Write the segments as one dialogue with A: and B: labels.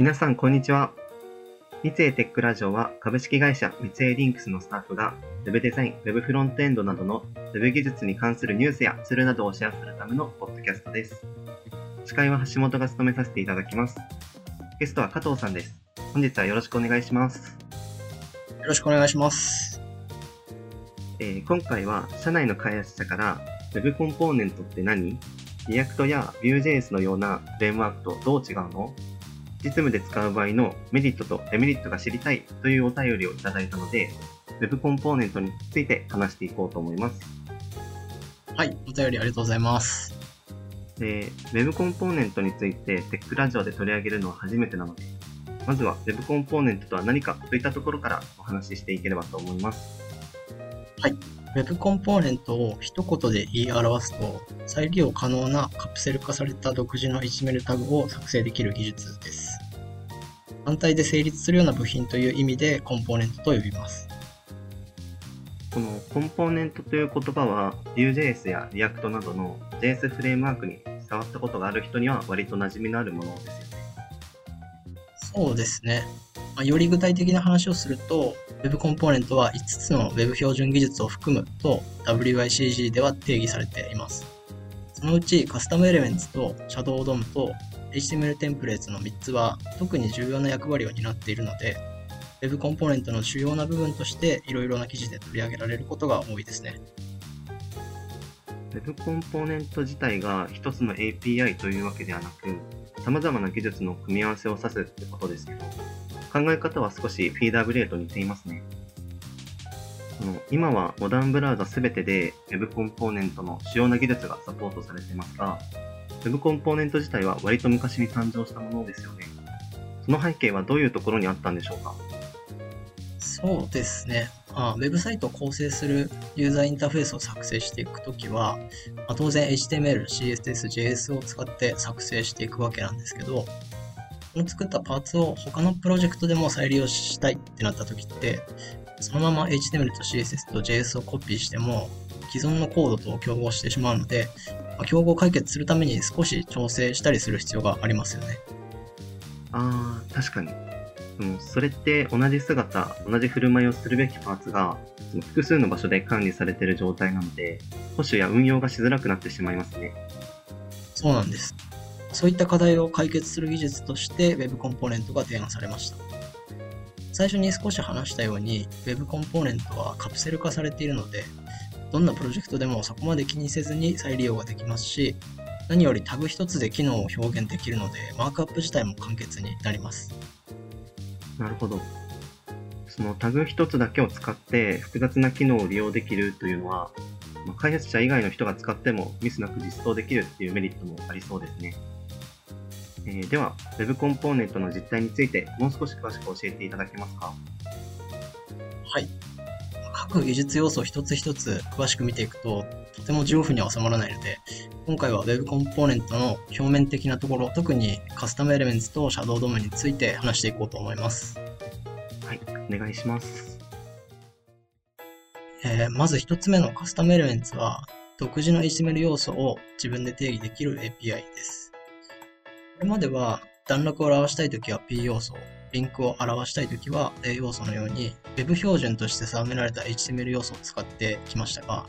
A: 皆さん、こんにちは。三井テックラジオは株式会社三井リンクスのスタッフが Web デザイン、Web フロントエンドなどの Web 技術に関するニュースやツールなどをシェアするためのポッドキャストです。司会は橋本が務めさせていただきます。ゲストは加藤さんです。本日はよろしくお願いします。
B: よろしくお願いします。
A: えー今回は社内の開発者から Web コンポーネントって何 ?React や Vue.js のようなフレームワークとどう違うの？実務で使う場合のメリットとデメリットが知りたいというお便りをいただいたので Web コンポーネントについて話していこうと思います。
B: はい、お便りありがとうございます。
A: で Web コンポーネントについてテックラジオで取り上げるのは初めてなのでまずは Web コンポーネントとは何かといったところからお話ししていければと思います。
B: Web コンポーネントを一言で言い表すと、再利用可能なカプセル化された独自の HTML タグを作成できる技術です。単体で成立するような部品という意味でコンポーネントと呼びます。
A: このコンポーネントという言葉は Vue.js や React などの JS フレームワークに触ったことがある人には割と馴染みのあるものですよね。
B: そうですね。まあより具体的な話をすると、Web コンポーネントは5つの Web 標準技術を含むと WICG では定義されています。そのうちカスタムエレメンツと Shadow DOM と HTML テンプレートの3つは特に重要な役割を担っているので、Web コンポーネントの主要な部分としていろいろな記事で取り上げられることが多いですね。
A: Web コンポーネント自体が一つの API というわけではなく、様々な技術の組み合わせを指すってことですけど、考え方は少しフィーダーグレーと似ていますね。あの今はモダンブラウザ全てで Web コンポーネントの主要な技術がサポートされていますが、Web コンポーネント自体は割と昔に誕生したものですよね。その背景はどういうところにあったんでしょうか？
B: そうですね。まあ、ウェブサイトを構成するユーザーインターフェースを作成していくときは、まあ、当然 HTML、CSS、JS を使って作成していくわけなんですけど、この作ったパーツを他のプロジェクトでも再利用したいってなったときって、そのまま HTML と CSS と JS をコピーしても、既存のコードと競合してしまうので、競合解決するために少し調整したりする必要がありますよね。
A: あー、確かに。うんそれって同じ姿、同じ振る舞いをするべきパーツが複数の場所で管理されている状態なので、保守や運用がしづらくなってしまいますね。
B: そうなんです。そういった課題を解決する技術として Web コンポーネントが提案されました。最初に少し話したように Web コンポーネントはカプセル化されているので、どんなプロジェクトでもそこまで気にせずに再利用ができますし、何よりタグ一つで機能を表現できるので、マークアップ自体も簡潔になります。
A: なるほど。そのタグ一つだけを使って複雑な機能を利用できるというのは、まあ開発者以外の人が使ってもミスなく実装できるっていうメリットもありそうですね。えーでは、Web コンポーネントの実態についてもう少し詳しく教えていただけますか？
B: はい。各技術要素を一つ一つ詳しく見ていくと、とても15分には収まらないので、今回は Web コンポーネントの表面的なところ、特にカスタムエレメンツと Shadow DOM について話していこうと思います。
A: はい、お願いします。
B: えーまず一つ目のカスタムエレメンツは、独自の HTML 要素を自分で定義できる API です。これまでは段落を表したいときは P 要素、リンクを表したいときは A 要素のように Web 標準として定められた HTML 要素を使ってきましたが、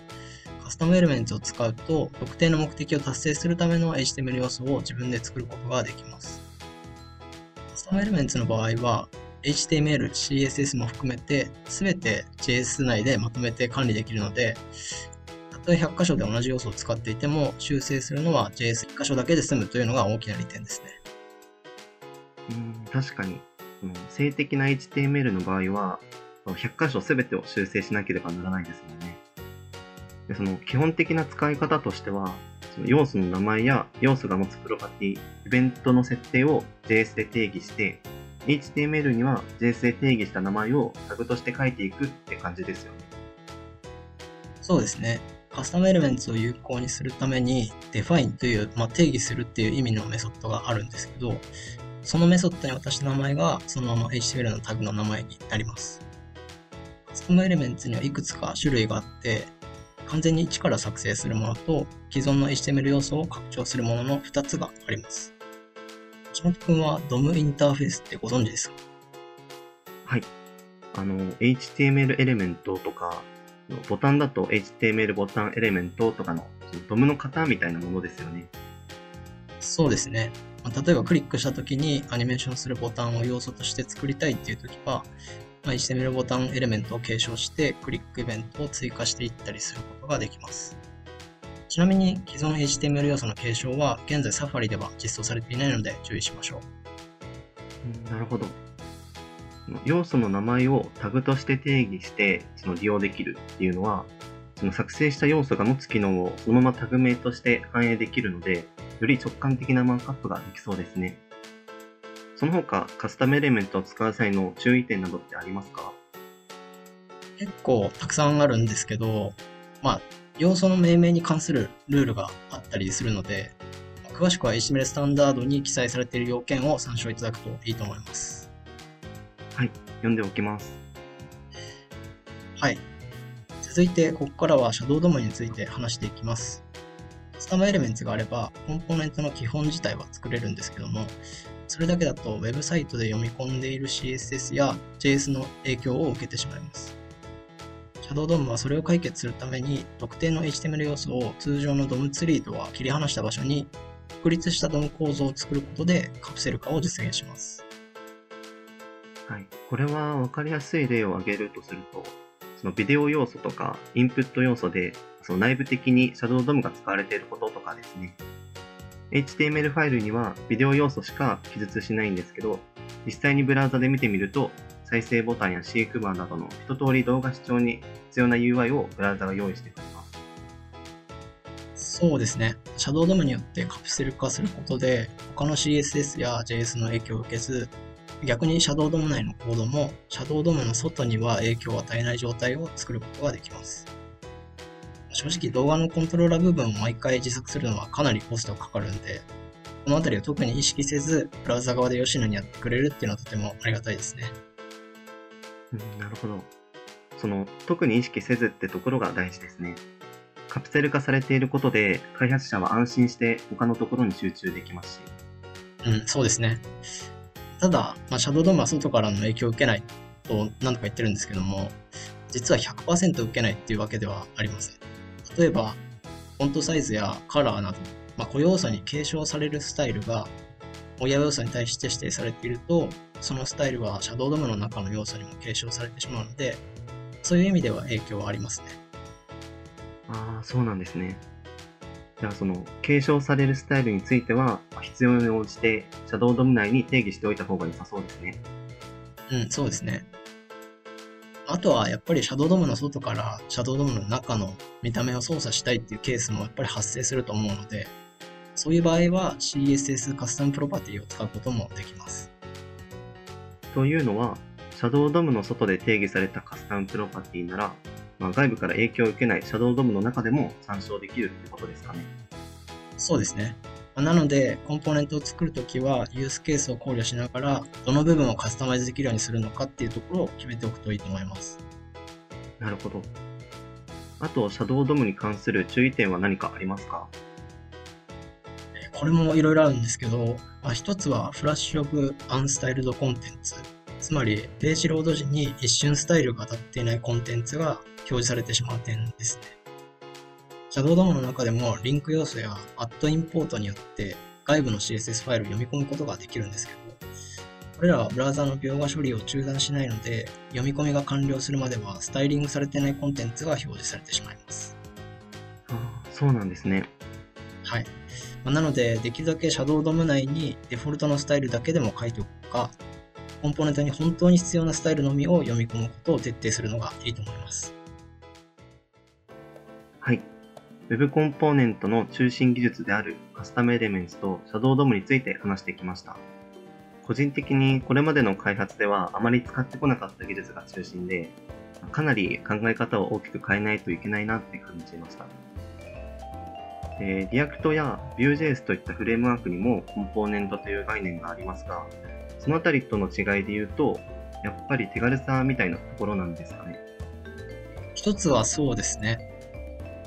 B: カスタムエレメンツを使うと特定の目的を達成するための HTML 要素を自分で作ることができます。カスタムエレメンツの場合は HTML、CSS も含めて全て JS 内でまとめて管理できるので、たとえ100箇所で同じ要素を使っていても修正するのは JS1 箇所だけで済むというのが大きな利点ですね。
A: うん、確かに、その静的な HTML の場合は、100箇所すべてを修正しなければならないですもんね。でその基本的な使い方としては、その要素の名前や要素が持つプロパティ、イベントの設定を JS で定義して、HTML には JS で定義した名前をタグとして書いていくって感じですよね。
B: そうですね。カスタムエレメンツを有効にするために define という、まあ、定義するっていう意味のメソッドがあるんですけど、そのメソッドに渡した名前がそのまま HTML のタグの名前になります。カスタムエレメンツにはいくつか種類があって、完全に一から作成するものと、既存の HTML 要素を拡張するものの2つがあります。橋本くんは DOM インターフェースってご存知ですか？
A: はい。あの、HTML エレメントとか、ボタンだと HTML ボタンエレメントとかの DOM の型みたいなものですよね。
B: そうですね。まあ例えばクリックした時にアニメーションするボタンを要素として作りたいっていう時は、まあ、HTML ボタンエレメントを継承してクリックイベントを追加していったりすることができます。ちなみに既存 HTML 要素の継承は現在 Safari では実装されていないので注意しましょう。
A: なるほど。要素の名前をタグとして定義してその利用できるっていうのは、その作成した要素が持つ機能をそのままタグ名として反映できるので、より直感的なマークアップができそうですね。その他、カスタムエレメントを使う際の注意点などってありますか？
B: 結構たくさんあるんですけど、まあ、要素の命名に関するルールがあったりするので、詳しくは HTML スタンダードに記載されている要件を参照いただくといいと思います。
A: はい、読んでおきます。
B: はい。続いて、ここからは Shadow DOM について話していきます。スタムエレメンツがあれば、コンポーネントの基本自体は作れるんですけども、それだけだとウェブサイトで読み込んでいる CSS や JS の影響を受けてしまいます。Shadow DOM はそれを解決するために、特定の HTML 要素を通常の DOM ツリーとは切り離した場所に、独立した DOM 構造を作ることでカプセル化を実現します。
A: はい、これは分かりやすい例を挙げるとすると、そのビデオ要素とかインプット要素でその内部的に Shadow DOM が使われていることとかですね。HTML ファイルにはビデオ要素しか記述しないんですけど、実際にブラウザで見てみると、再生ボタンやシークバーなどの一通り動画視聴に必要な UI をブラウザが用意してくれます。
B: そうですね。Shadow DOM によってカプセル化することで、他の CSS や JS の影響を受けず、逆に Shadow DOM 内のコードも Shadow DOM の外には影響を与えない状態を作ることができます。正直動画のコントローラー部分を毎回自作するのはかなりコストがかかるんで、このあたりを特に意識せず、ブラウザ側で吉野にやってくれるっていうのはとてもありがたいですね。
A: うん、なるほど。その、特に意識せずってところが大事ですね。カプセル化されていることで、開発者は安心して他のところに集中できますし。
B: うん、そうですね。ただ、まあ、シャドウドームは外からの影響を受けないと何とか言ってるんですけども、実は100%受けないっていうわけではありません。例えば、フォントサイズやカラーなど、まあ、個要素に継承されるスタイルが親要素に対して指定されていると、そのスタイルはシャドウドームの中の要素にも継承されてしまうので、そういう意味では影響はありますね。
A: ああ、そうなんですね。じゃあ、その、継承されるスタイルについては、必要に応じて、シャドウドム内に定義しておいた方が良さそうですね。
B: うん、そうですね。あとはやっぱりシャドウドームの外からシャドウドームの中の見た目を操作したいっていうケースもやっぱり発生すると思うので、そういう場合は CSS カスタムプロパティを使うこともできます。
A: というのは、シャドウドムの外で定義されたカスタムプロパティなら、まあ、外部から影響を受けないシャドウドムの中でも参照できるってことですかね。
B: そうですね。なので、コンポーネントを作るときは、ユースケースを考慮しながら、どの部分をカスタマイズできるようにするのかっていうところを決めておくといいと思います。
A: なるほど。あと、シャドウドムに関する注意点は何かありますか？
B: これもいろいろあるんですけど、まあ、一つはフラッシュオブアンスタイルドコンテンツ。つまり、ページロード時に一瞬スタイルが当たっていないコンテンツが表示されてしまう点ですね。シャドウドームの中でもリンク要素やアットインポートによって外部の CSS ファイルを読み込むことができるんですけど、これらはブラウザの描画処理を中断しないので、読み込みが完了するまではスタイリングされていないコンテンツが表示されてしまいます。
A: ああ、そうなんですね。
B: はい。まあなので、できるだけシャドウドーム内にデフォルトのスタイルだけでも書いておくか、コンポーネントに本当に必要なスタイルのみを読み込むことを徹底するのがいいと思います。
A: はい。Web コンポーネントの中心技術であるカスタムエレメンツと Shadow DOM について話してきました。個人的にこれまでの開発ではあまり使ってこなかった技術が中心で、かなり考え方を大きく変えないといけないなって感じました。えー、React や Vue.js といったフレームワークにもコンポーネントという概念がありますが、そのあたりとの違いで言うと、やっぱり手軽さみたいなところなんですかね。
B: 一つはそうですね。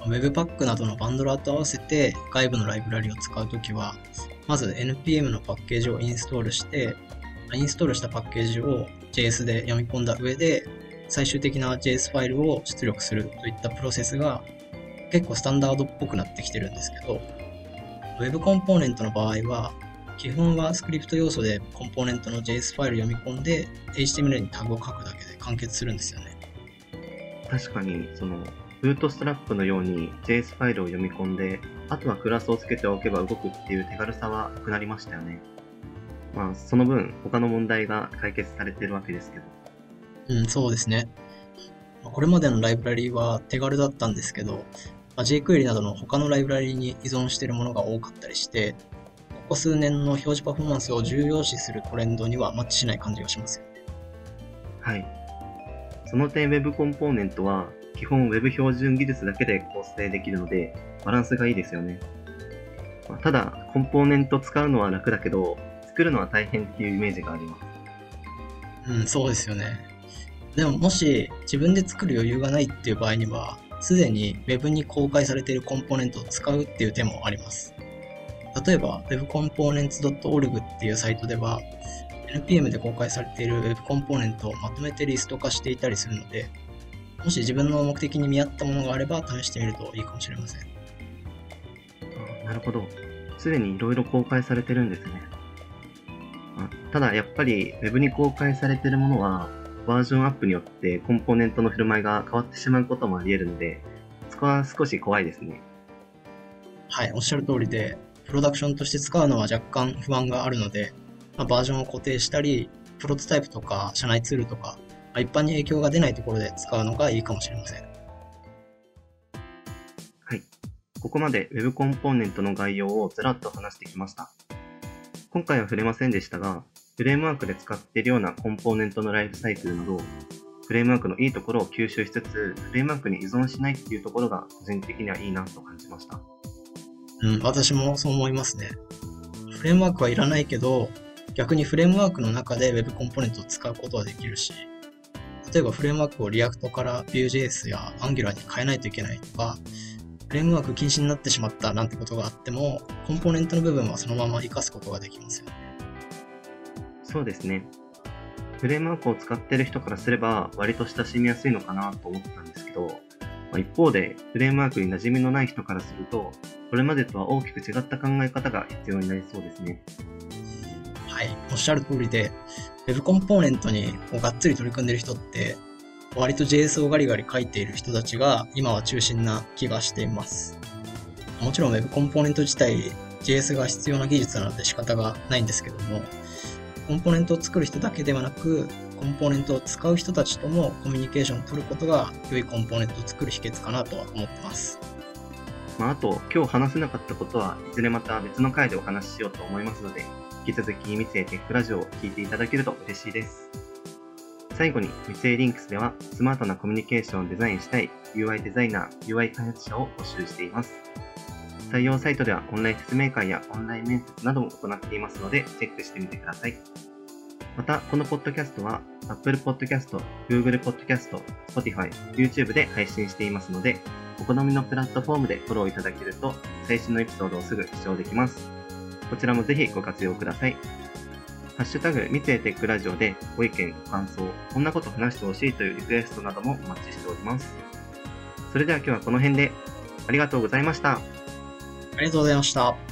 B: Webpack などのバンドラーと合わせて外部のライブラリを使うときは、まず NPM のパッケージをインストールして、インストールしたパッケージを JS で読み込んだ上で、最終的な JS ファイルを出力するといったプロセスが結構スタンダードっぽくなってきてるんですけど、Web コンポーネントの場合は、基本はスクリプト要素でコンポーネントの JS ファイル読み込んで HTML にタグを書くだけで完結するんですよね。
A: 確かに、その、ブートストラップのように JS ファイルを読み込んで、あとはクラスをつけておけば動くっていう手軽さはなくなりましたよね。まあ、その分、他の問題が解決されてるわけですけど。
B: うん、そうですね。これまでのライブラリは手軽だったんですけど、まあ、jQuery などの他のライブラリに依存しているものが多かったりして、ここ数年の表示パフォーマンスを重要視するトレンドにはマッチしない感じがしますよね。
A: はい。その点 Web コンポーネントは基本 Web 標準技術だけで構成できるのでバランスがいいですよね。まあ、ただ、コンポーネント使うのは楽だけど、作るのは大変っていうイメージがあります。
B: うん、そうですよね。でももし自分で作る余裕がないっていう場合には、すでに Web に公開されているコンポーネントを使うっていう手もあります。例えば webcomponents.org っていうサイトでは NPM で公開されている Web コンポーネントをまとめてリスト化していたりするので、もし自分の目的に見合ったものがあれば試してみるといいかもしれません。
A: なるほど。すでにいろいろ公開されてるんですね。ただやっぱり Web に公開されているものはバージョンアップによってコンポーネントの振る舞いが変わってしまうこともあり得るので、そこは少し怖いですね。
B: はい、おっしゃる通りで、プロダクションとして使うのは若干不安があるので、まあ、バージョンを固定したり、プロトタイプとか社内ツールとか、まあ、一般に影響が出ないところで使うのがいいかもしれません。
A: はい。ここまで Web コンポーネントの概要をずらっと話してきました。今回は触れませんでしたが、フレームワークで使っているようなコンポーネントのライフサイクルなど、フレームワークのいいところを吸収しつつ、フレームワークに依存しないっていうところが個人的にはいいなと感じました。
B: うん、私もそう思いますね。フレームワークはいらないけど、逆にフレームワークの中で Web コンポーネントを使うことはできるし、例えばフレームワークを React から Vue.js や Angular に変えないといけないとか、フレームワーク禁止になってしまったなんてことがあっても、コンポーネントの部分はそのまま活かすことができますよね。
A: そうですね。フレームワークを使ってる人からすれば割と親しみやすいのかなと思ったんですけど、ま一方でフレームワークに馴染みのない人からすると、これまでとは大きく違った考え方が必要になりそうですね。
B: はい、おっしゃる通りで、Web コンポーネントにこうがっつり取り組んでる人って、割と JS をガリガリ書いている人たちが今は中心な気がしています。もちろん Web コンポーネント自体 JS が必要な技術なので仕方がないんですけども、コンポーネントを作る人だけではなく、コンポーネントを使う人たちともコミュニケーションを取ることが良いコンポーネントを作る秘訣かなとは思ってます。
A: まあ、あと、今日話せなかったことはいずれまた別の回でお話ししようと思いますので、引き続き三井テックラジオを聞いていただけると嬉しいです。最後に三井リンクスではスマートなコミュニケーションをデザインしたい UI デザイナー、UI 開発者を募集しています。採用サイトではオンライン説明会やオンライン面接なども行っていますので、チェックしてみてください。また、このポッドキャストは Apple Podcast、Google Podcast、Spotify、YouTube で配信していますので、お好みのプラットフォームでフォローいただけると、最新のエピソードをすぐ視聴できます。こちらもぜひご活用ください。ハッシュタグ、三井テックラジオでご意見、ご感想、こんなこと話してほしいというリクエストなどもお待ちしております。それでは今日はこの辺で、ありがとうございました。
B: ありがとうございました。